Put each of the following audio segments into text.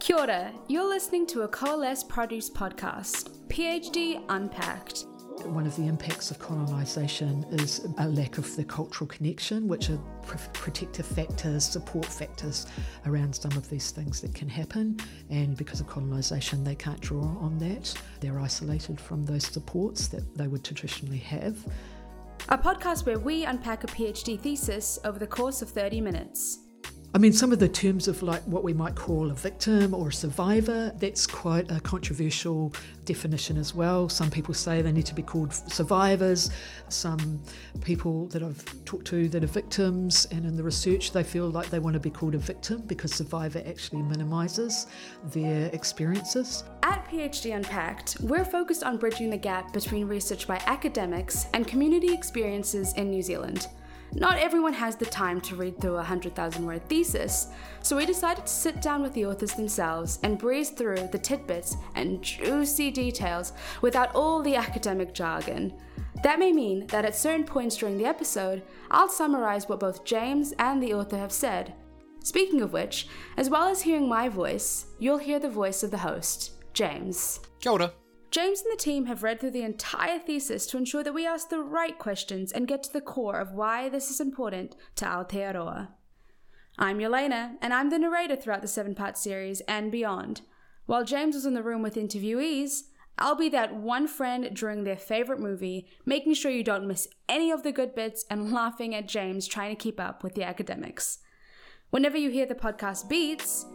Kia ora, you're listening to a Coalesce Produce podcast, PhD Unpacked. One of the impacts of colonisation is a lack of the cultural connection, which are pr- protective factors, support factors around some of these things that can happen. And because of colonisation, they can't draw on that. They're isolated from those supports that they would traditionally have. A podcast where we unpack a PhD thesis over the course of 30 minutes. I mean, some of the terms of like what we might call a victim or a survivor, that's quite a controversial definition as well. Some people say they need to be called survivors. Some people that I've talked to that are victims, and in the research, they feel like they want to be called a victim because survivor actually minimises their experiences. At PhD Unpacked, we're focused on bridging the gap between research by academics and community experiences in New Zealand. Not everyone has the time to read through a 100,000 word thesis, so we decided to sit down with the authors themselves and breeze through the tidbits and juicy details without all the academic jargon. That may mean that at certain points during the episode, I'll summarize what both James and the author have said. Speaking of which, as well as hearing my voice, you'll hear the voice of the host, James. Kia ora. James and the team have read through the entire thesis to ensure that we ask the right questions and get to the core of why this is important to Aotearoa. I'm Yelena, and I'm the narrator throughout the seven part series and beyond. While James was in the room with interviewees, I'll be that one friend during their favorite movie, making sure you don't miss any of the good bits and laughing at James trying to keep up with the academics. Whenever you hear the podcast beats,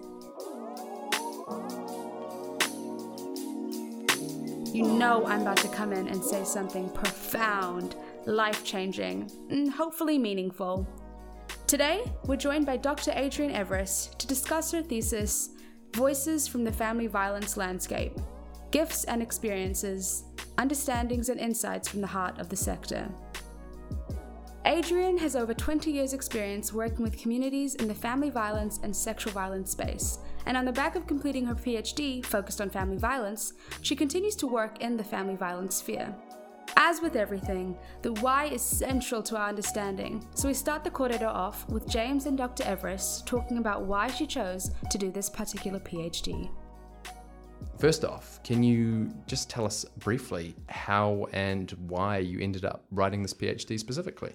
you know I'm about to come in and say something profound, life changing, and hopefully meaningful. Today, we're joined by Dr. Adrienne Everest to discuss her thesis, Voices from the Family Violence Landscape Gifts and Experiences, Understandings and Insights from the Heart of the Sector. Adrienne has over 20 years' experience working with communities in the family violence and sexual violence space, and on the back of completing her PhD focused on family violence, she continues to work in the family violence sphere. As with everything, the why is central to our understanding, so we start the corridor off with James and Dr. Everest talking about why she chose to do this particular PhD. First off, can you just tell us briefly how and why you ended up writing this PhD specifically?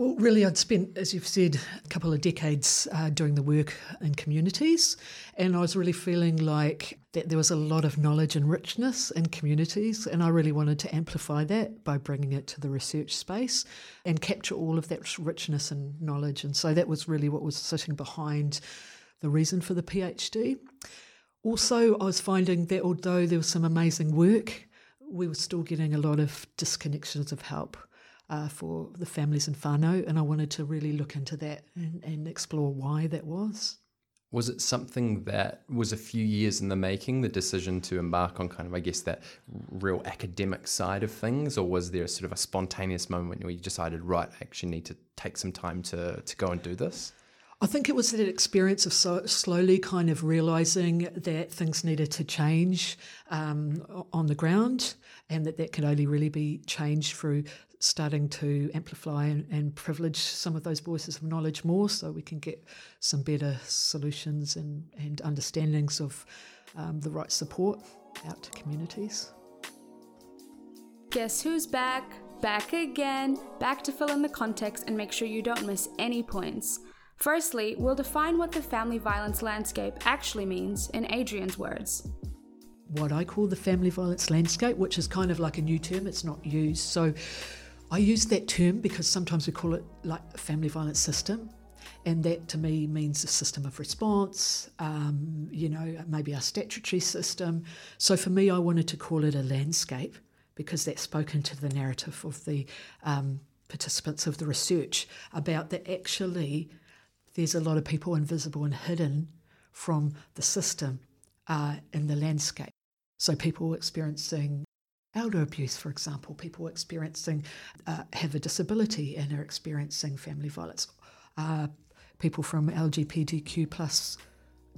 Well, really, I'd spent, as you've said, a couple of decades uh, doing the work in communities, and I was really feeling like that there was a lot of knowledge and richness in communities, and I really wanted to amplify that by bringing it to the research space and capture all of that richness and knowledge. And so that was really what was sitting behind the reason for the PhD. Also, I was finding that although there was some amazing work, we were still getting a lot of disconnections of help uh, for the families in whānau, and I wanted to really look into that and, and explore why that was. Was it something that was a few years in the making, the decision to embark on kind of, I guess, that real academic side of things, or was there sort of a spontaneous moment where you decided, right, I actually need to take some time to, to go and do this? I think it was that experience of so slowly kind of realizing that things needed to change um, on the ground and that that could only really be changed through starting to amplify and, and, privilege some of those voices of knowledge more so we can get some better solutions and, and understandings of um, the right support out to communities. Guess who's back? Back again, back to fill in the context and make sure you don't miss any points. Firstly, we'll define what the family violence landscape actually means in Adrienne's words what I call the family violence landscape, which is kind of like a new term, it's not used. So I use that term because sometimes we call it like a family violence system. And that to me means a system of response, um, you know, maybe a statutory system. So for me, I wanted to call it a landscape because that spoke into the narrative of the um, participants of the research about that actually there's a lot of people invisible and hidden from the system uh, in the landscape. So people experiencing elder abuse, for example, people experiencing uh, have a disability and are experiencing family violence, uh, people from LGBTQ plus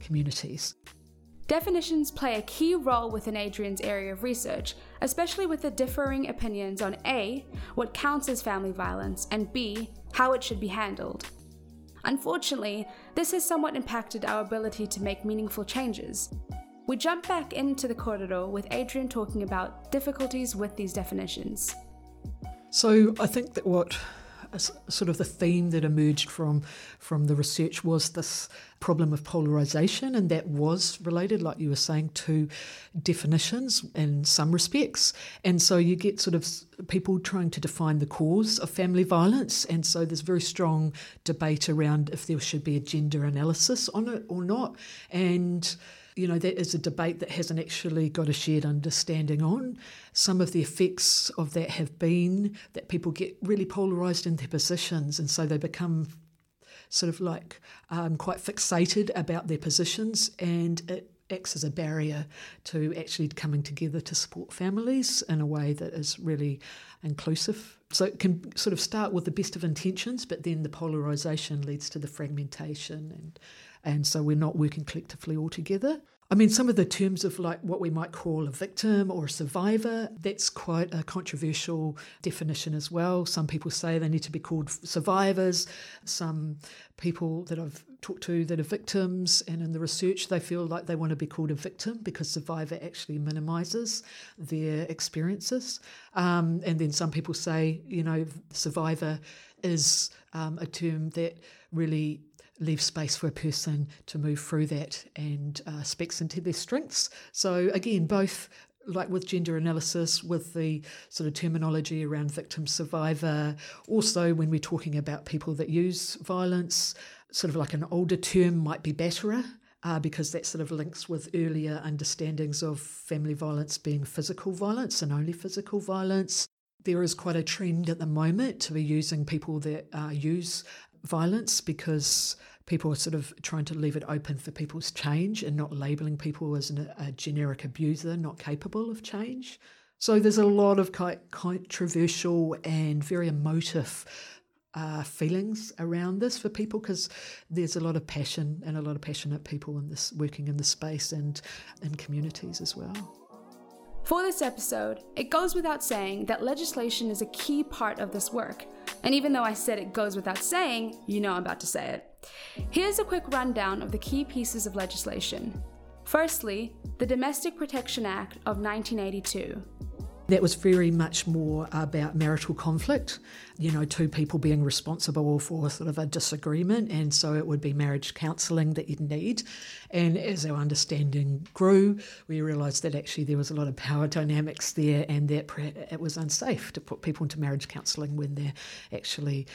communities. Definitions play a key role within Adrienne's area of research, especially with the differing opinions on A, what counts as family violence, and B, how it should be handled. Unfortunately, this has somewhat impacted our ability to make meaningful changes. We jump back into the corridor with Adrienne talking about difficulties with these definitions. So I think that what uh, sort of the theme that emerged from from the research was this problem of polarization, and that was related, like you were saying, to definitions in some respects. And so you get sort of people trying to define the cause of family violence, and so there's very strong debate around if there should be a gender analysis on it or not, and you know, that is a debate that hasn't actually got a shared understanding on. Some of the effects of that have been that people get really polarised in their positions, and so they become sort of like um, quite fixated about their positions, and it acts as a barrier to actually coming together to support families in a way that is really inclusive. So it can sort of start with the best of intentions, but then the polarisation leads to the fragmentation and and so we're not working collectively all together. I mean, some of the terms of like what we might call a victim or a survivor, that's quite a controversial definition as well. Some people say they need to be called survivors. Some people that I've talked to that are victims, and in the research, they feel like they want to be called a victim because survivor actually minimises their experiences. Um, and then some people say, you know, survivor is um, a term that really leave space for a person to move through that and uh, speaks into their strengths. So, again, both like with gender analysis, with the sort of terminology around victim survivor, also when we're talking about people that use violence, sort of like an older term might be batterer. Uh, because that sort of links with earlier understandings of family violence being physical violence and only physical violence. There is quite a trend at the moment to be using people that uh, use violence because people are sort of trying to leave it open for people's change and not labeling people as an, a generic abuser not capable of change. So there's a lot of controversial and very emotive uh, feelings around this for people because there's a lot of passion and a lot of passionate people in this working in the space and in communities as well. For this episode, it goes without saying that legislation is a key part of this work. And even though I said it goes without saying, you know I'm about to say it. Here's a quick rundown of the key pieces of legislation. Firstly, the Domestic Protection Act of 1982. That was very much more about marital conflict, you know, two people being responsible for sort of a disagreement, and so it would be marriage counselling that you'd need. And as our understanding grew, we realised that actually there was a lot of power dynamics there, and that it was unsafe to put people into marriage counselling when they're actually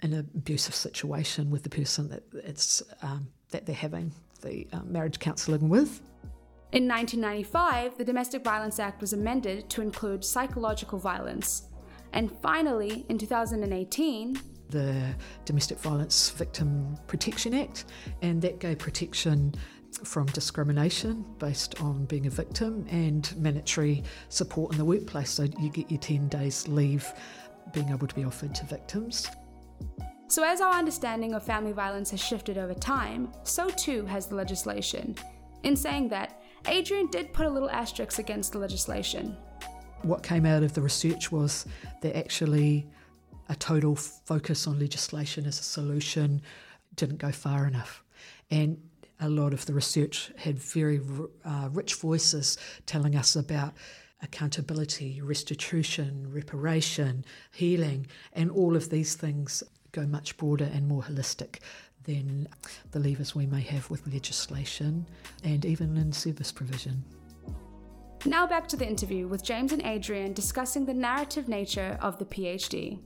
an abusive situation with the person that it's um, that they're having the um, marriage counselling with. In 1995, the Domestic Violence Act was amended to include psychological violence. And finally, in 2018, the Domestic Violence Victim Protection Act, and that gave protection from discrimination based on being a victim and mandatory support in the workplace. So you get your 10 days leave being able to be offered to victims. So, as our understanding of family violence has shifted over time, so too has the legislation. In saying that, Adrienne did put a little asterisk against the legislation. What came out of the research was that actually a total focus on legislation as a solution didn't go far enough. And a lot of the research had very uh, rich voices telling us about accountability, restitution, reparation, healing, and all of these things go much broader and more holistic than the levers we may have with legislation and even in service provision. Now back to the interview with James and Adrienne discussing the narrative nature of the PhD.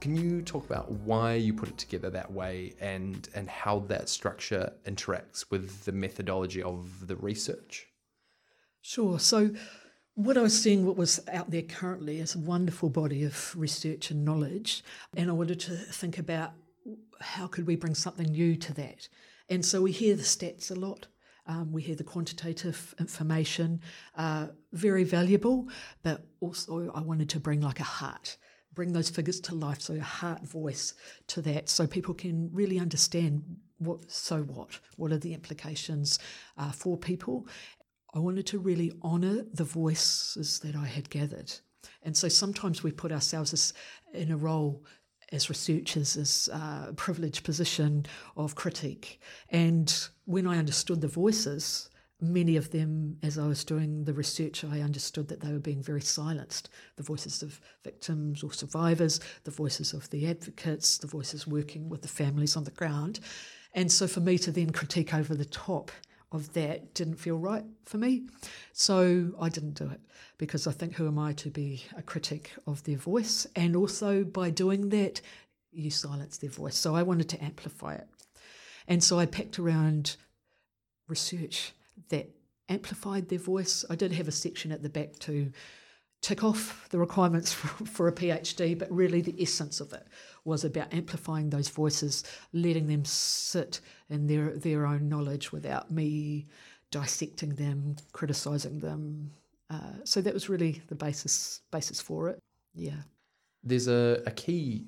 Can you talk about why you put it together that way and, and how that structure interacts with the methodology of the research? Sure. So, what I was seeing, what was out there currently, is a wonderful body of research and knowledge, and I wanted to think about how could we bring something new to that? And so we hear the stats a lot. Um, we hear the quantitative information, uh, very valuable, but also I wanted to bring like a heart, bring those figures to life, so a heart voice to that, so people can really understand what. So what? What are the implications uh, for people? I wanted to really honour the voices that I had gathered, and so sometimes we put ourselves in a role as researchers as a privileged position of critique. And when I understood the voices, many of them, as I was doing the research, I understood that they were being very silenced. The voices of victims or survivors, the voices of the advocates, the voices working with the families on the ground. And so for me to then critique over the top of that didn't feel right for me. So I didn't do it because I think who am I to be a critic of their voice? And also by doing that, you silence their voice. So I wanted to amplify it. And so I packed around research that amplified their voice. I did have a section at the back to tick off the requirements for, for a PhD, but really the essence of it was about amplifying those voices, letting them sit in their, their own knowledge without me dissecting them, criticising them. Uh, so that was really the basis basis for it. Yeah. There's a, a key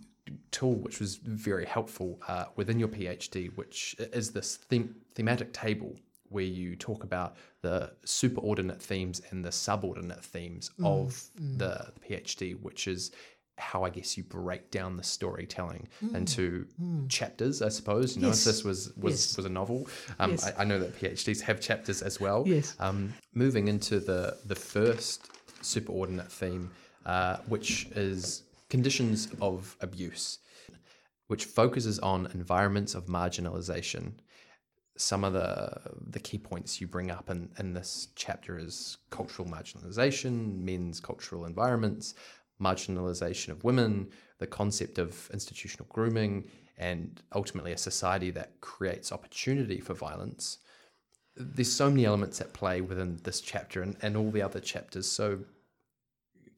tool which was very helpful uh, within your PhD, which is this them- thematic table where you talk about the superordinate themes and the subordinate themes mm, of mm. The, PhD, which is how I guess you break down the storytelling mm, into mm. chapters, I suppose. You know, yes. if this was was, yes. was a novel, um, yes. I, I, know that PhDs have chapters as well. Yes. Um, moving into the the first superordinate theme, uh, which is conditions of abuse, which focuses on environments of marginalization some of the the key points you bring up in, in this chapter is cultural marginalization, men's cultural environments, marginalization of women, the concept of institutional grooming, and ultimately a society that creates opportunity for violence. There's so many elements at play within this chapter and, and all the other chapters. So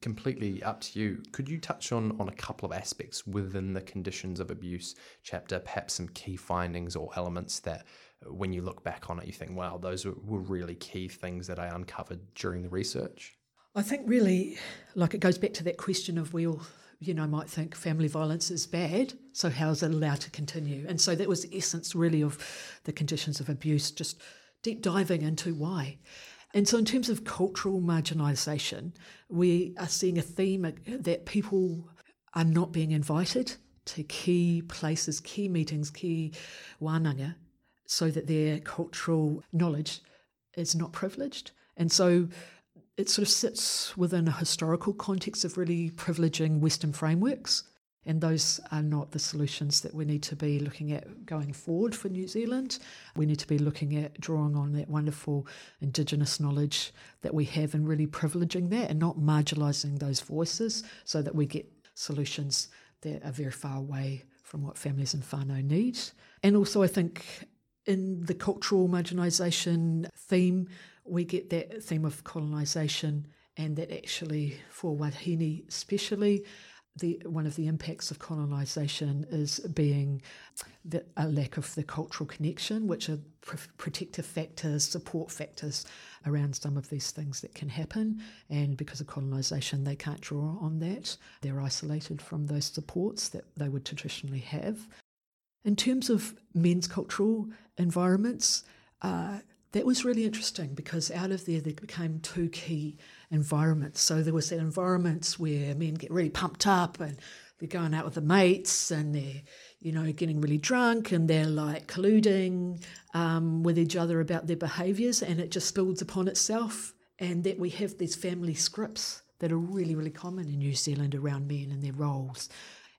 completely up to you. Could you touch on on a couple of aspects within the conditions of abuse chapter, perhaps some key findings or elements that when you look back on it, you think, wow, those were, were really key things that I uncovered during the research? I think really, like it goes back to that question of we all, you know, might think family violence is bad, so how is it allowed to continue? And so that was the essence really of the conditions of abuse, just deep diving into why. And so, in terms of cultural marginalisation, we are seeing a theme that people are not being invited to key places, key meetings, key wānanga, so that their cultural knowledge is not privileged. And so it sort of sits within a historical context of really privileging Western frameworks. And those are not the solutions that we need to be looking at going forward for New Zealand. We need to be looking at drawing on that wonderful Indigenous knowledge that we have and really privileging that and not marginalising those voices so that we get solutions that are very far away from what families in whānau need. And also, I think in the cultural marginalisation theme, we get that theme of colonisation, and that actually, for Wahine especially, the, one of the impacts of colonisation is being the, a lack of the cultural connection, which are pr- protective factors, support factors around some of these things that can happen. And because of colonisation, they can't draw on that. They're isolated from those supports that they would traditionally have. In terms of men's cultural environments, uh, that was really interesting because out of there, there became two key environments. So there was that environments where men get really pumped up and they're going out with the mates and they're, you know, getting really drunk and they're like colluding um, with each other about their behaviours and it just builds upon itself. And that we have these family scripts that are really, really common in New Zealand around men and their roles.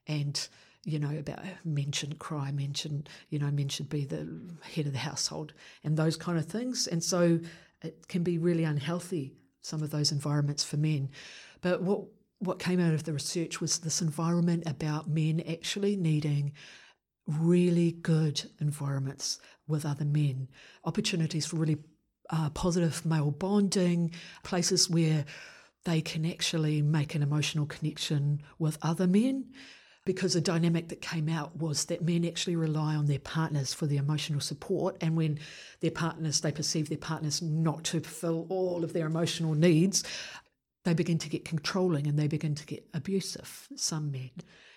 And you know, about men shouldn't cry, men shouldn't, you know, men should be the head of the household and those kind of things. And so it can be really unhealthy, some of those environments for men. But what what came out of the research was this environment about men actually needing really good environments with other men, opportunities for really uh, positive male bonding, places where they can actually make an emotional connection with other men because the dynamic that came out was that men actually rely on their partners for the emotional support and when their partners they perceive their partners not to fulfill all of their emotional needs they begin to get controlling and they begin to get abusive some men.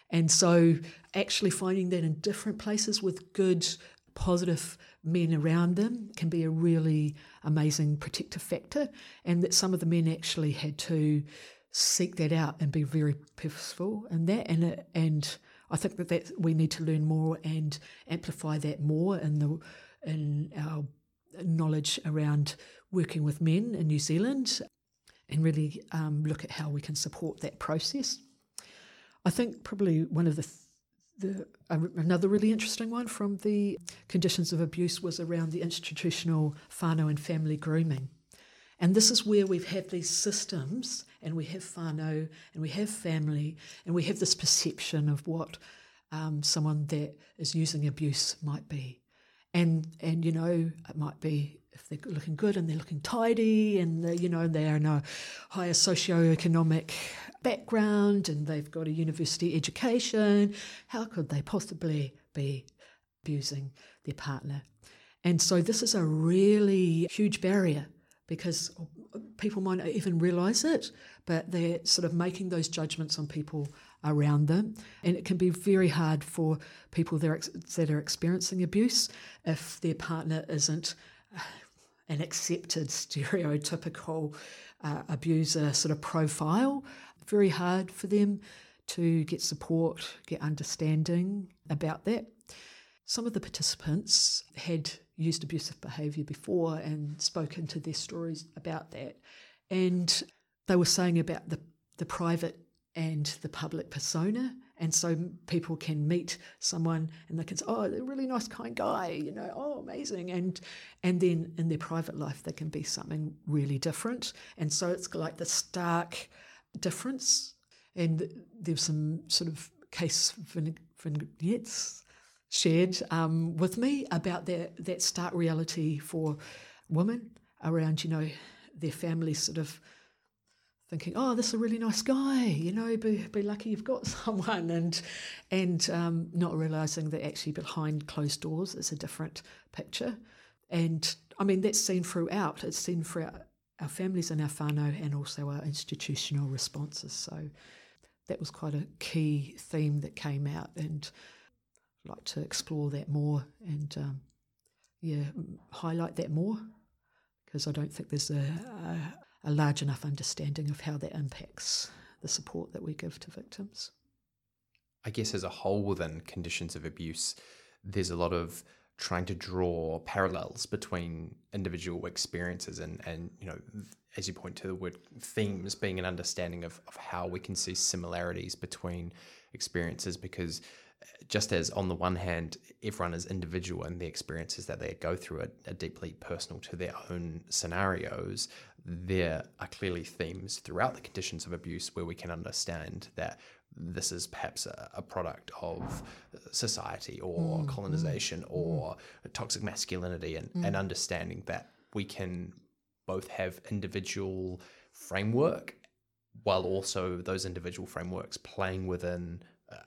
And so actually finding that in different places with good positive men around them can be a really amazing protective factor and that some of the men actually had to seek that out and be very purposeful in that. And, and I think that, that we need to learn more and amplify that more in the in our knowledge around working with men in New Zealand and really um, look at how we can support that process. I think probably one of the the, uh, another really interesting one from the conditions of abuse was around the institutional whānau and family grooming. And this is where we've had these systems, and we have whānau, and we have family, and we have this perception of what um, someone that is using abuse might be. And, and you know, it might be if they're looking good and they're looking tidy and they, you know they are in a higher socio-economic background and they've got a university education how could they possibly be abusing their partner and so this is a really huge barrier because people might not even realize it but they're sort of making those judgments on people around them and it can be very hard for people that are, that are experiencing abuse if their partner isn't an accepted stereotypical uh, abuser sort of profile. Very hard for them to get support, get understanding about that. Some of the participants had used abusive behaviour before and spoken to their stories about that. And they were saying about the, the private and the public persona and so people can meet someone and they can say, "Oh, they're a really nice, kind guy," you know, "Oh, amazing," and and then in their private life they can be something really different. And so it's like the stark difference. And there's some sort of case vignettes shared um, with me about that that stark reality for women around, you know, their families sort of thinking, oh, this is a really nice guy, you know, be, be lucky you've got someone, and and um, not realizing that actually behind closed doors is a different picture. And I mean, that's seen throughout. It's seen throughout our families and our whānau and also our institutional responses. So that was quite a key theme that came out, and Like to explore that more and um, yeah, highlight that more because I don't think there's a, a a large enough understanding of how that impacts the support that we give to victims. I guess as a whole within conditions of abuse, there's a lot of trying to draw parallels between individual experiences and, and you know, as you point to the word themes being an understanding of, of how we can see similarities between experiences because just as on the one hand, everyone is individual and the experiences that they go through are, are, deeply personal to their own scenarios, there are clearly themes throughout the conditions of abuse where we can understand that this is perhaps a, a product of society or mm, colonization mm, or mm. toxic masculinity and, and mm. understanding that we can both have individual framework while also those individual frameworks playing within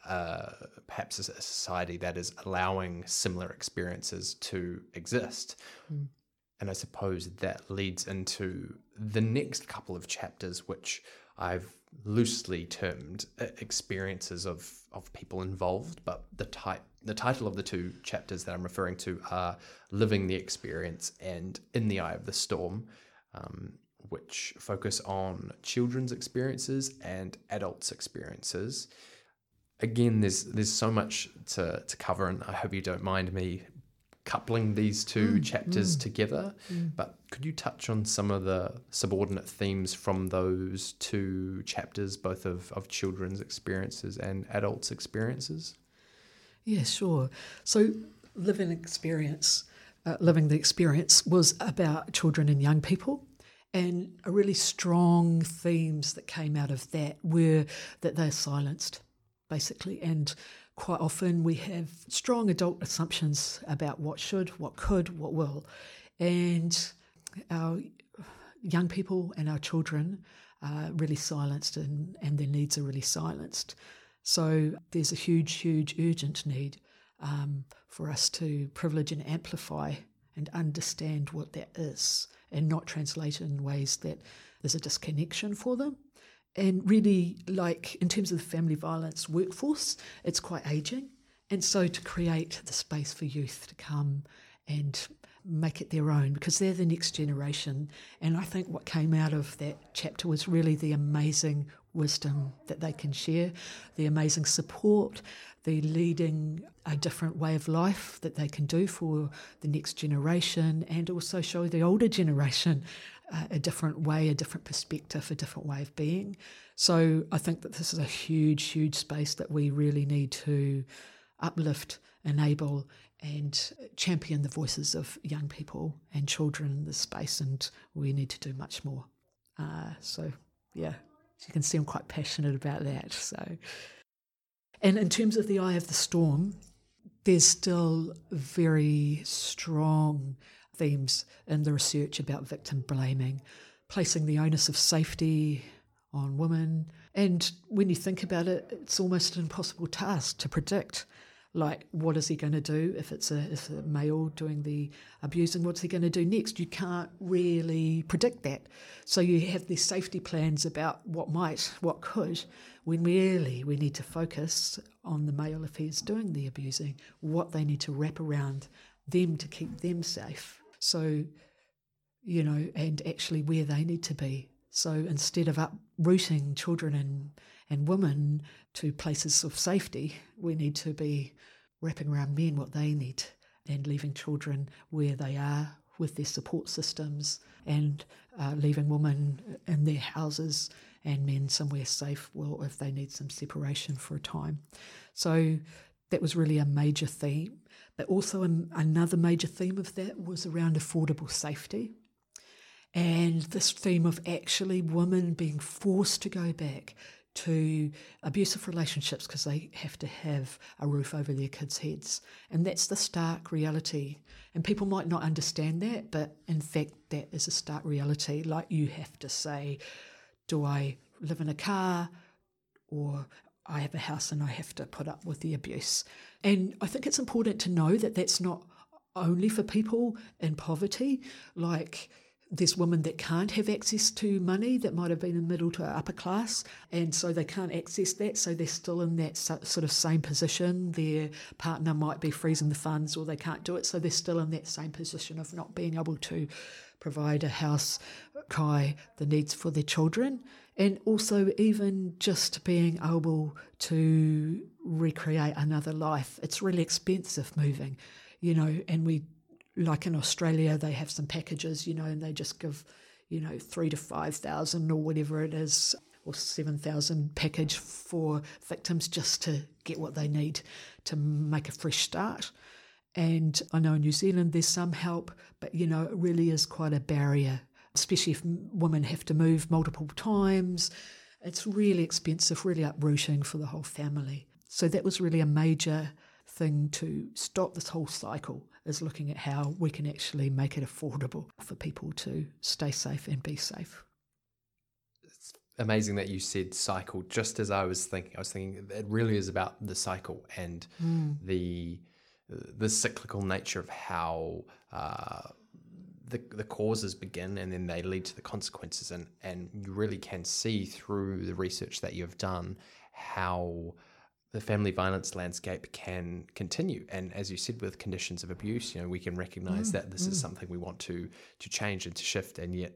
uh, perhaps a society that is allowing similar experiences to exist. Mm. And I suppose that leads into the next couple of chapters, which I've loosely termed uh, experiences of, of people involved, but the type the title of the two chapters that I'm referring to are Living the Experience and In the Eye of the Storm, um, which focus on children's experiences and adults' experiences again, there's there's so much to, to cover, and I hope you don't mind me coupling these two mm, chapters mm, together. Mm. But could you touch on some of the subordinate themes from those two chapters, both of, of children's experiences and adults' experiences? Yeah, sure. So, living experience, uh, living the experience was about children and young people. And a really strong themes that came out of that were that they're silenced basically. And quite often we have strong adult assumptions about what should, what could, what will. And our young people and our children are really silenced and, and their needs are really silenced. So there's a huge, huge, urgent need um, for us to privilege and amplify and understand what that is and not translate in ways that there's a disconnection for them and really, like in terms of the family violence workforce, it's quite aging. And so to create the space for youth to come and make it their own because they're the next generation. And I think what came out of that chapter was really the amazing wisdom that they can share, the amazing support, the leading a different way of life that they can do for the next generation, and also show the older generation a different way, a different perspective, a different way of being. So I think that this is a huge, huge space that we really need to uplift, enable, and champion the voices of young people and children in this space. And we need to do much more. Uh, so, yeah, you can see I'm quite passionate about that. So, and in terms of the eye of the storm, there's still very strong themes in the research about victim blaming, placing the onus of safety on women. And when you think about it, it's almost an impossible task to predict. Like, what is he going to do if it's a, if a male doing the abusing? What's he going to do next? You can't really predict that. So you have these safety plans about what might, what could, when really we need to focus on the male if he's doing the abusing, what they need to wrap around them to keep them safe. So, you know, and actually where they need to be. So instead of uprooting children and, and women to places of safety, we need to be wrapping around men what they need and leaving children where they are with their support systems and uh, leaving women in their houses and men somewhere safe well if they need some separation for a time. So that was really a major theme but also um, another major theme of that was around affordable safety and this theme of actually women being forced to go back to abusive relationships because they have to have a roof over their kids' heads. And that's the stark reality. And people might not understand that, but in fact, that is a stark reality. Like you have to say, do I live in a car or I have a house and I have to put up with the abuse? And I think it's important to know that that's not only for people in poverty. Like, there's women that can't have access to money that might have been in middle to upper class, and so they can't access that. So they're still in that sort of same position. Their partner might be freezing the funds, or they can't do it, so they're still in that same position of not being able to provide a house, kai the needs for their children, and also even just being able to recreate another life. It's really expensive moving, you know, and we like in Australia, they have some packages, you know, and they just give, you know, three to five thousand or whatever it is, or seven thousand package for victims just to get what they need to make a fresh start. And I know in New Zealand there's some help, but you know, it really is quite a barrier, especially if women have to move multiple times. It's really expensive, really uprooting for the whole family. So that was really a major thing to stop this whole cycle is looking at how we can actually make it affordable for people to stay safe and be safe. It's amazing that you said cycle. Just as I was thinking, I was thinking it really is about the cycle and mm. the the cyclical nature of how uh, the the causes begin and then they lead to the consequences, and and you really can see through the research that you've done how the family violence landscape can continue. And as you said, with conditions of abuse, you know, we can recognize mm, that this mm. is something we want to to change and to shift, and yet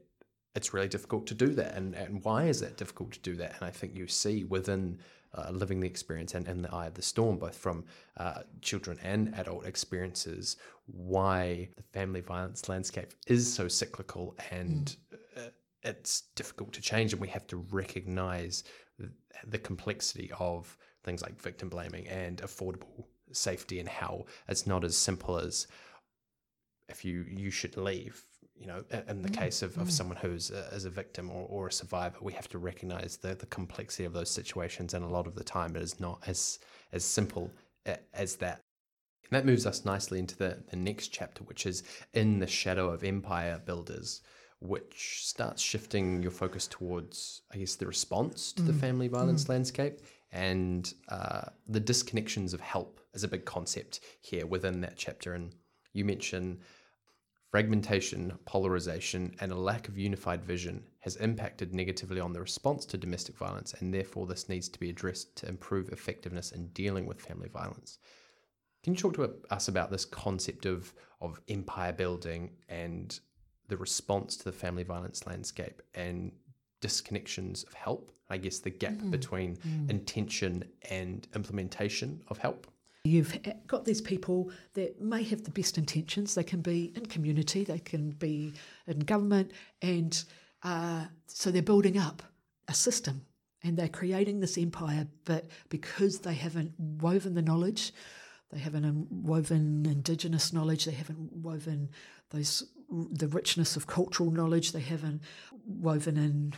it's really difficult to do that. And and why is it difficult to do that? And I think you see within uh, living the experience and in the eye of the storm, both from uh, children and adult experiences, why the family violence landscape is so cyclical and mm. uh, it's difficult to change, and we have to recognize the complexity of things like victim blaming and affordable safety and how it's not as simple as if you you should leave you know in the mm, case of, mm. of someone who's a, as a victim or, or a survivor we have to recognize the, the complexity of those situations and a lot of the time it is not as as simple as that and that moves us nicely into the, the next chapter which is in the shadow of empire builders which starts shifting your focus towards i guess the response to mm. the family violence mm. landscape and uh, the disconnections of help as a big concept here within that chapter. And you mention fragmentation, polarization, and a lack of unified vision has impacted negatively on the response to domestic violence, and therefore this needs to be addressed to improve effectiveness in dealing with family violence. Can you talk to us about this concept of, of empire building and the response to the family violence landscape and disconnections of help. I guess the gap mm-hmm. between mm. intention and implementation of help. You've got these people that may have the best intentions. They can be in community, they can be in government, and uh, so they're building up a system and they're creating this empire. But because they haven't woven the knowledge, they haven't woven Indigenous knowledge, they haven't woven those the richness of cultural knowledge, they haven't woven in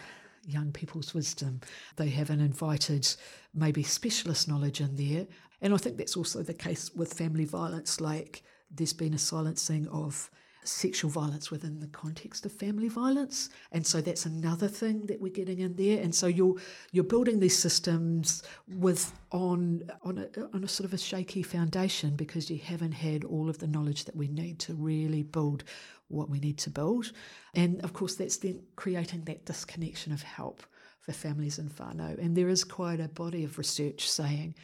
young people's wisdom. They haven't invited maybe specialist knowledge in there. And I think that's also the case with family violence, like there's been a silencing of sexual violence within the context of family violence. And so that's another thing that we're getting in there. And so you're you're building these systems with on on a, on a sort of a shaky foundation because you haven't had all of the knowledge that we need to really build what we need to build. And of course that's then creating that disconnection of help for families in whānau. And there is quite a body of research saying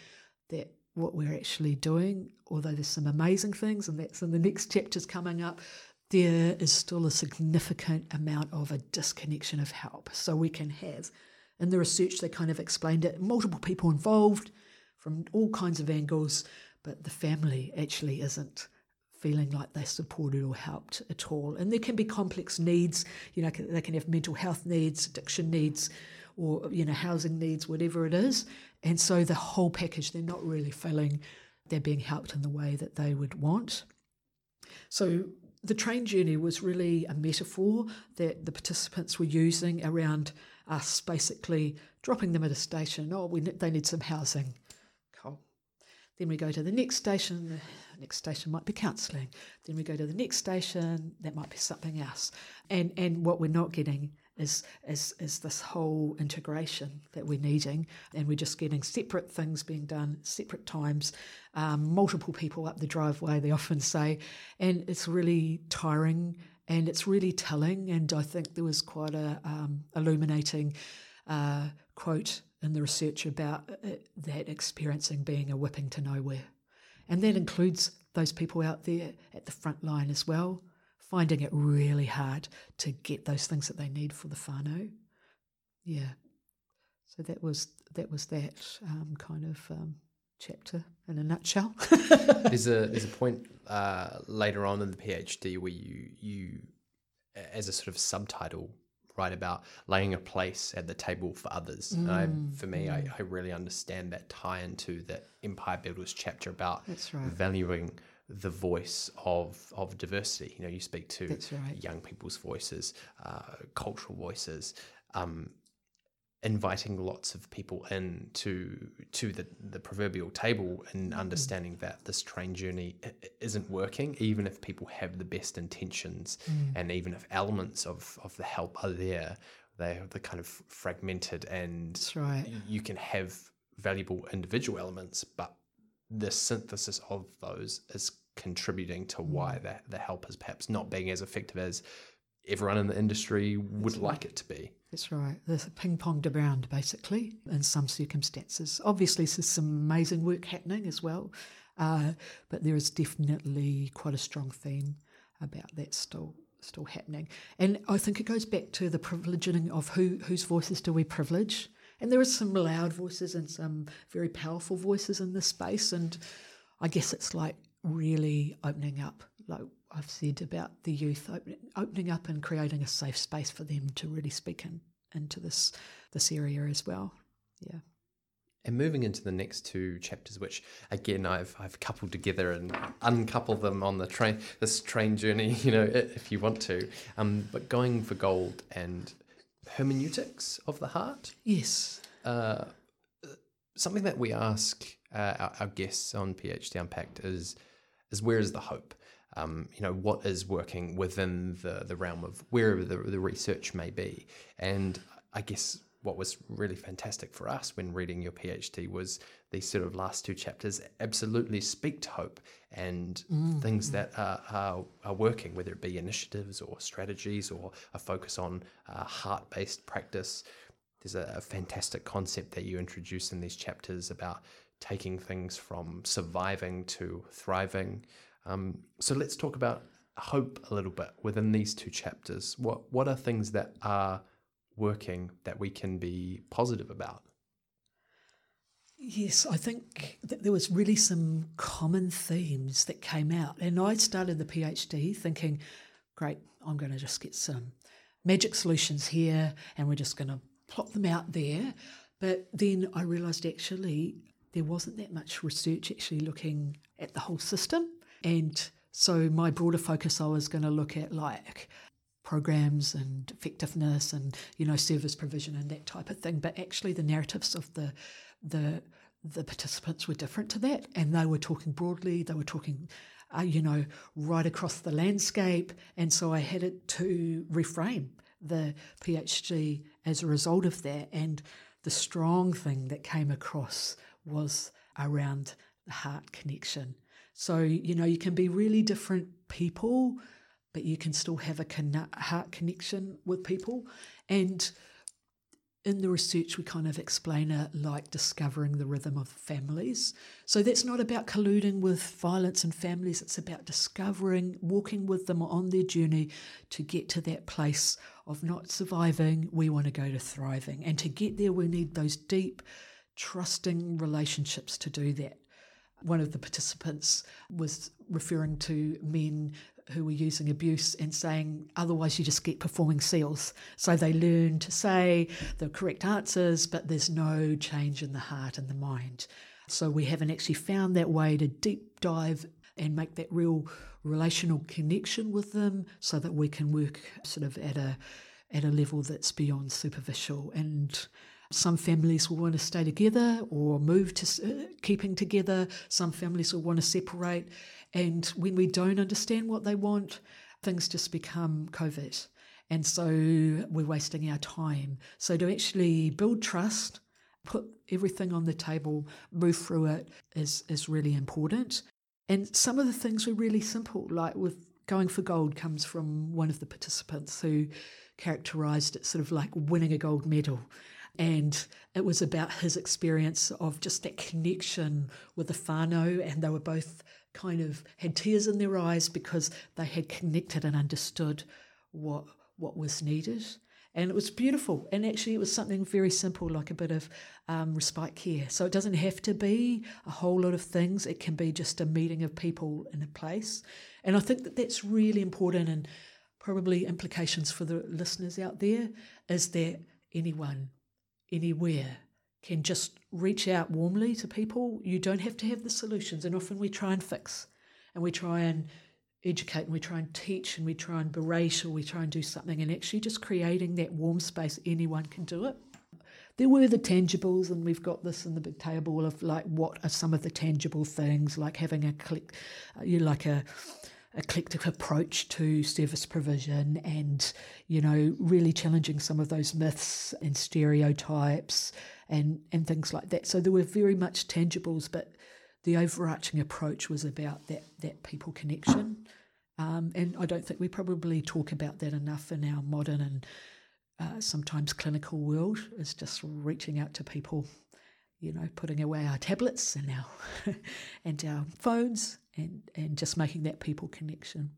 that what we're actually doing, although there's some amazing things, and that's in the next chapters coming up, there is still a significant amount of a disconnection of help. So we can have, in the research, they kind of explained it, multiple people involved from all kinds of angles, but the family actually isn't feeling like they're supported or helped at all. And there can be complex needs, you know, they can have mental health needs, addiction needs, or, you know, housing needs, whatever it is. And so the whole package, they're not really feeling they're being helped in the way that they would want. So the train journey was really a metaphor that the participants were using around us basically dropping them at a station. Oh, we, they need some housing. Cool. Then we go to the next station. The next station might be counselling. Then we go to the next station. That might be something else. And and what we're not getting is is is this whole integration that we're needing, and we're just getting separate things being done, separate times, um, multiple people up the driveway. They often say, and it's really tiring and it's really telling. And I think there was quite a um, illuminating uh, quote in the research about uh, that experiencing being a whipping to nowhere, and that includes those people out there at the front line as well finding it really hard to get those things that they need for the whānau. Yeah. So that was that was that um, kind of um, chapter in a nutshell. there's a there's a point uh, later on in the PhD where you you as a sort of subtitle write about laying a place at the table for others. Mm, and I, mm, for me, mm. I, I really understand that tie into that Empire Builders chapter about right. valuing the voice of of diversity. You know, you speak to right. young people's voices, uh, cultural voices, um, inviting lots of people in to to the the proverbial table and mm. understanding that this train journey isn't working, even if people have the best intentions, mm. and even if elements of of the help are there, they're the kind of fragmented and right. you can have valuable individual elements, but the synthesis of those is contributing to why mm. the, the help is perhaps not being as effective as everyone in the industry would That's like right. it to be. That's right. There's a ping ponged around basically in some circumstances. Obviously, there's some amazing work happening as well, uh, but there is definitely quite a strong theme about that still still happening. And I think it goes back to the privileging of who whose voices do we privilege. And there are some loud voices and some very powerful voices in this space. And I guess it's like really opening up, like I've said about the youth, opening, opening up and creating a safe space for them to really speak in, into this this area as well. Yeah. And moving into the next two chapters, which again I've I've coupled together and uncoupled them on the train this train journey, you know, if you want to. Um, but going for gold and hermeneutics of the heart. Yes. Uh, something that we ask uh, our, our, guests on PhD Unpacked is is where is the hope? Um, you know what is working within the the realm of wherever the, the research may be, and I guess what was really fantastic for us when reading your PhD was these sort of last two chapters absolutely speak to hope and mm. things that are, are, are, working, whether it be initiatives or strategies or a focus on uh, heart based practice. There's a, a, fantastic concept that you introduce in these chapters about taking things from surviving to thriving. Um, so let's talk about hope a little bit within these two chapters. What what are things that are working that we can be positive about? Yes, I think that there was really some common themes that came out. And I started the PhD thinking, great, I'm going to just get some magic solutions here and we're just going to plot them out there. But then I realised actually there wasn't that much research actually looking at the whole system. And so my broader focus, I was going to look at like programs and effectiveness and you know service provision and that type of thing. But actually, the narratives of the the the participants were different to that, and they were talking broadly. They were talking, uh, you know, right across the landscape, and so I had it to reframe the PhD as a result of that. And the strong thing that came across was around the heart connection. So you know, you can be really different people, but you can still have a heart connection with people, and in the research, we kind of explain it like discovering the rhythm of families. So that's not about colluding with violence and families, it's about discovering, walking with them on their journey to get to that place of not surviving, we want to go to thriving. And to get there, we need those deep, trusting relationships to do that. One of the participants was referring to men who were using abuse and saying, otherwise, you just get performing seals. So they learn to say the correct answers, but there's no change in the heart and the mind. So we haven't actually found that way to deep dive and make that real relational connection with them so that we can work sort of at a at a level that's beyond superficial and some families will want to stay together or move to uh, keeping together. Some families will want to separate. And when we don't understand what they want, things just become covert. And so we're wasting our time. So to actually build trust, put everything on the table, move through it is, is really important. And some of the things were really simple, like with going for gold comes from one of the participants who characterized it sort of like winning a gold medal. And it was about his experience of just that connection with the whānau, and they were both kind of had tears in their eyes because they had connected and understood what what was needed. And it was beautiful. And actually, it was something very simple, like a bit of um, respite care. So it doesn't have to be a whole lot of things. It can be just a meeting of people in a place. And I think that that's really important and probably implications for the listeners out there is that anyone, anywhere, can just reach out warmly to people. You don't have to have the solutions. And often we try and fix and we try and educate and we try and teach and we try and berate or we try and do something. And actually, just creating that warm space, anyone can do it. There were the tangibles, and we've got this in the big table of like what are some of the tangible things, like having a click, uh, you like a eclectic approach to service provision and, you know, really challenging some of those myths and stereotypes and, and things like that. So there were very much tangibles, but the overarching approach was about that, that people connection. Um, and I don't think we probably talk about that enough in our modern and uh, sometimes clinical world, is just reaching out to people, you know, putting away our tablets and our, and our phones and, and just making that people connection.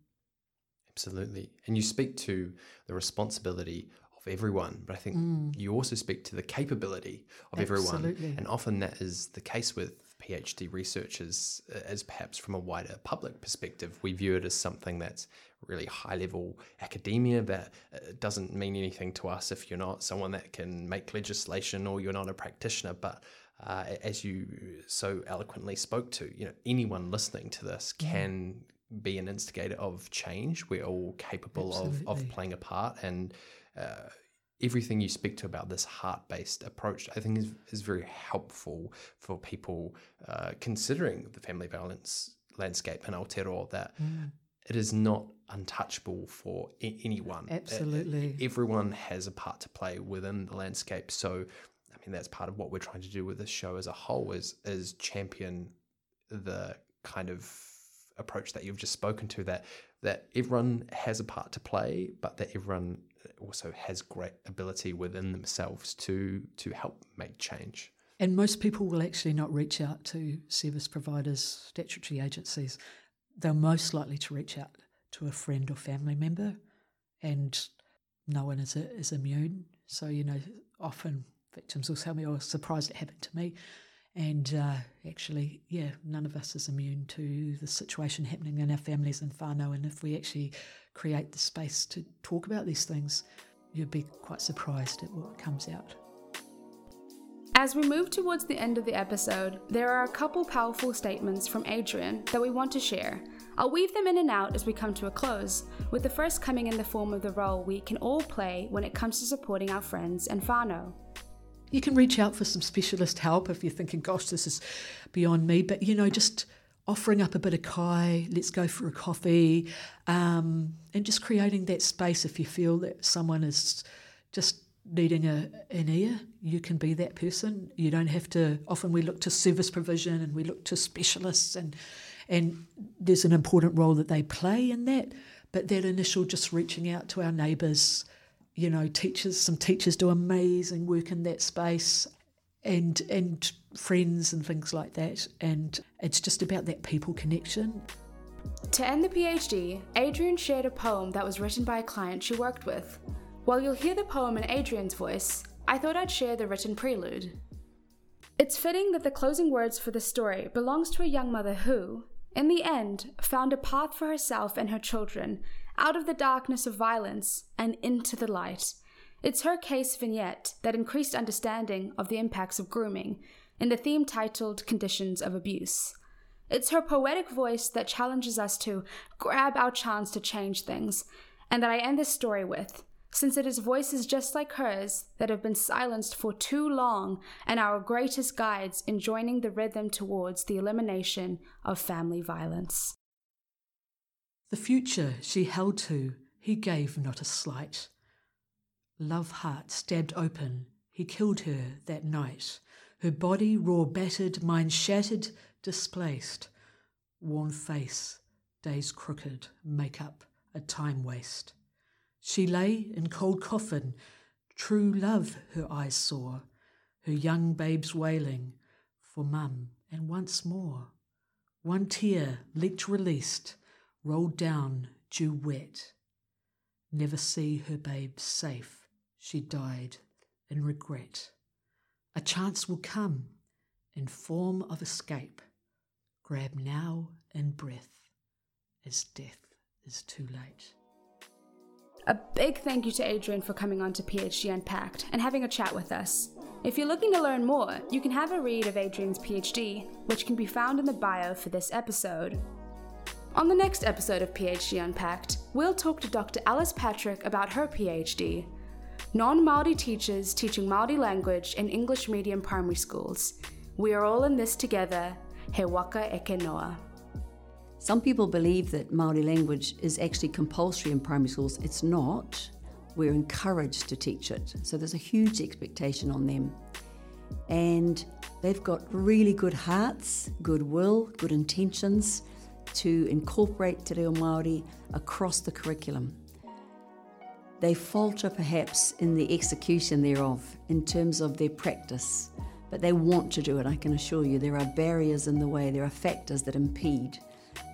Absolutely. And you speak to the responsibility of everyone, but I think mm. you also speak to the capability of Absolutely. everyone. And often that is the case with PhD researchers, as perhaps from a wider public perspective. We view it as something that's really high level academia that uh, doesn't mean anything to us if you're not someone that can make legislation or you're not a practitioner. But uh, as you so eloquently spoke to, you know, anyone listening to this can be an instigator of change. We're all capable of, of playing a part, and uh, everything you speak to about this heart based approach, I think, is, is very helpful for people uh, considering the family violence landscape in Aotearoa that mm. it is not untouchable for anyone. Absolutely. everyone has a part to play within the landscape. So, Mean, that's part of what we're trying to do with this show as a whole is, is champion the kind of approach that you've just spoken to that that everyone has a part to play, but that everyone also has great ability within themselves to to help make change. And most people will actually not reach out to service providers, statutory agencies. They're most likely to reach out to a friend or family member, and no one is, is immune. So, you know, often victims will tell me, oh, I was surprised it happened to me. And uh, actually, yeah, none of us is immune to the situation happening in our families in whānau. And if we actually create the space to talk about these things, you'd be quite surprised at what comes out. As we move towards the end of the episode, there are a couple powerful statements from Adrienne that we want to share. I'll weave them in and out as we come to a close, with the first coming in the form of the role we can all play when it comes to supporting our friends and whānau. You can reach out for some specialist help if you're thinking, gosh, this is beyond me. But, you know, just offering up a bit of kai, let's go for a coffee, um, and just creating that space if you feel that someone is just needing a, an ear, you can be that person. You don't have to, often we look to service provision and we look to specialists, and, and there's an important role that they play in that. But that initial just reaching out to our neighbours, you know, teachers, some teachers do amazing work in that space and and friends and things like that. And it's just about that people connection. To end the PhD, Adrienne shared a poem that was written by a client she worked with. While you'll hear the poem in Adrienne's voice, I thought I'd share the written prelude. It's fitting that the closing words for the story belongs to a young mother who, in the end, found a path for herself and her children out of the darkness of violence and into the light. It's her case vignette that increased understanding of the impacts of grooming in the theme titled Conditions of Abuse. It's her poetic voice that challenges us to grab our chance to change things, and that I end this story with, since it is voices just like hers that have been silenced for too long and our greatest guides in joining the rhythm towards the elimination of family violence. The future she held to, he gave not a slight. Love heart stabbed open, he killed her that night. Her body raw battered, mind shattered, displaced. Worn face, days crooked, makeup a time waste. She lay in cold coffin, true love her eyes saw, her young babes wailing for mum, and once more. One tear leaked released, rolled down, dew wet. Never see her babe safe, she died in regret. A chance will come in form of escape. Grab now in breath, as death is too late. A big thank you to Adrienne for coming on to PhD Unpacked and having a chat with us. If you're looking to learn more, you can have a read of Adrienne's PhD, which can be found in the bio for this episode. On the next episode of PhD Unpacked, we'll talk to Dr. Alice Patrick about her PhD. Non Māori teachers teaching Māori language in English medium primary schools. We are all in this together. He waka eke noa. Some people believe that Māori language is actually compulsory in primary schools. It's not. We're encouraged to teach it. So there's a huge expectation on them. And they've got really good hearts, goodwill, good intentions to incorporate Te Reo Māori across the curriculum. They falter perhaps in the execution thereof in terms of their practice, but they want to do it, I can assure you. There are barriers in the way, there are factors that impede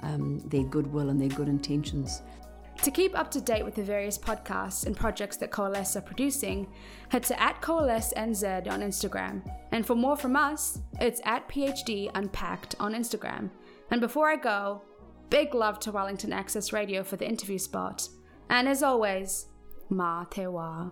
um, their goodwill and their good intentions. To keep up to date with the various podcasts and projects that Coalesce are producing, head to at CoalesceNZ on Instagram. And for more from us, it's at PhD Unpacked on Instagram. And before I go, big love to Wellington Access Radio for the interview spot. And as always, Ma Te Wā.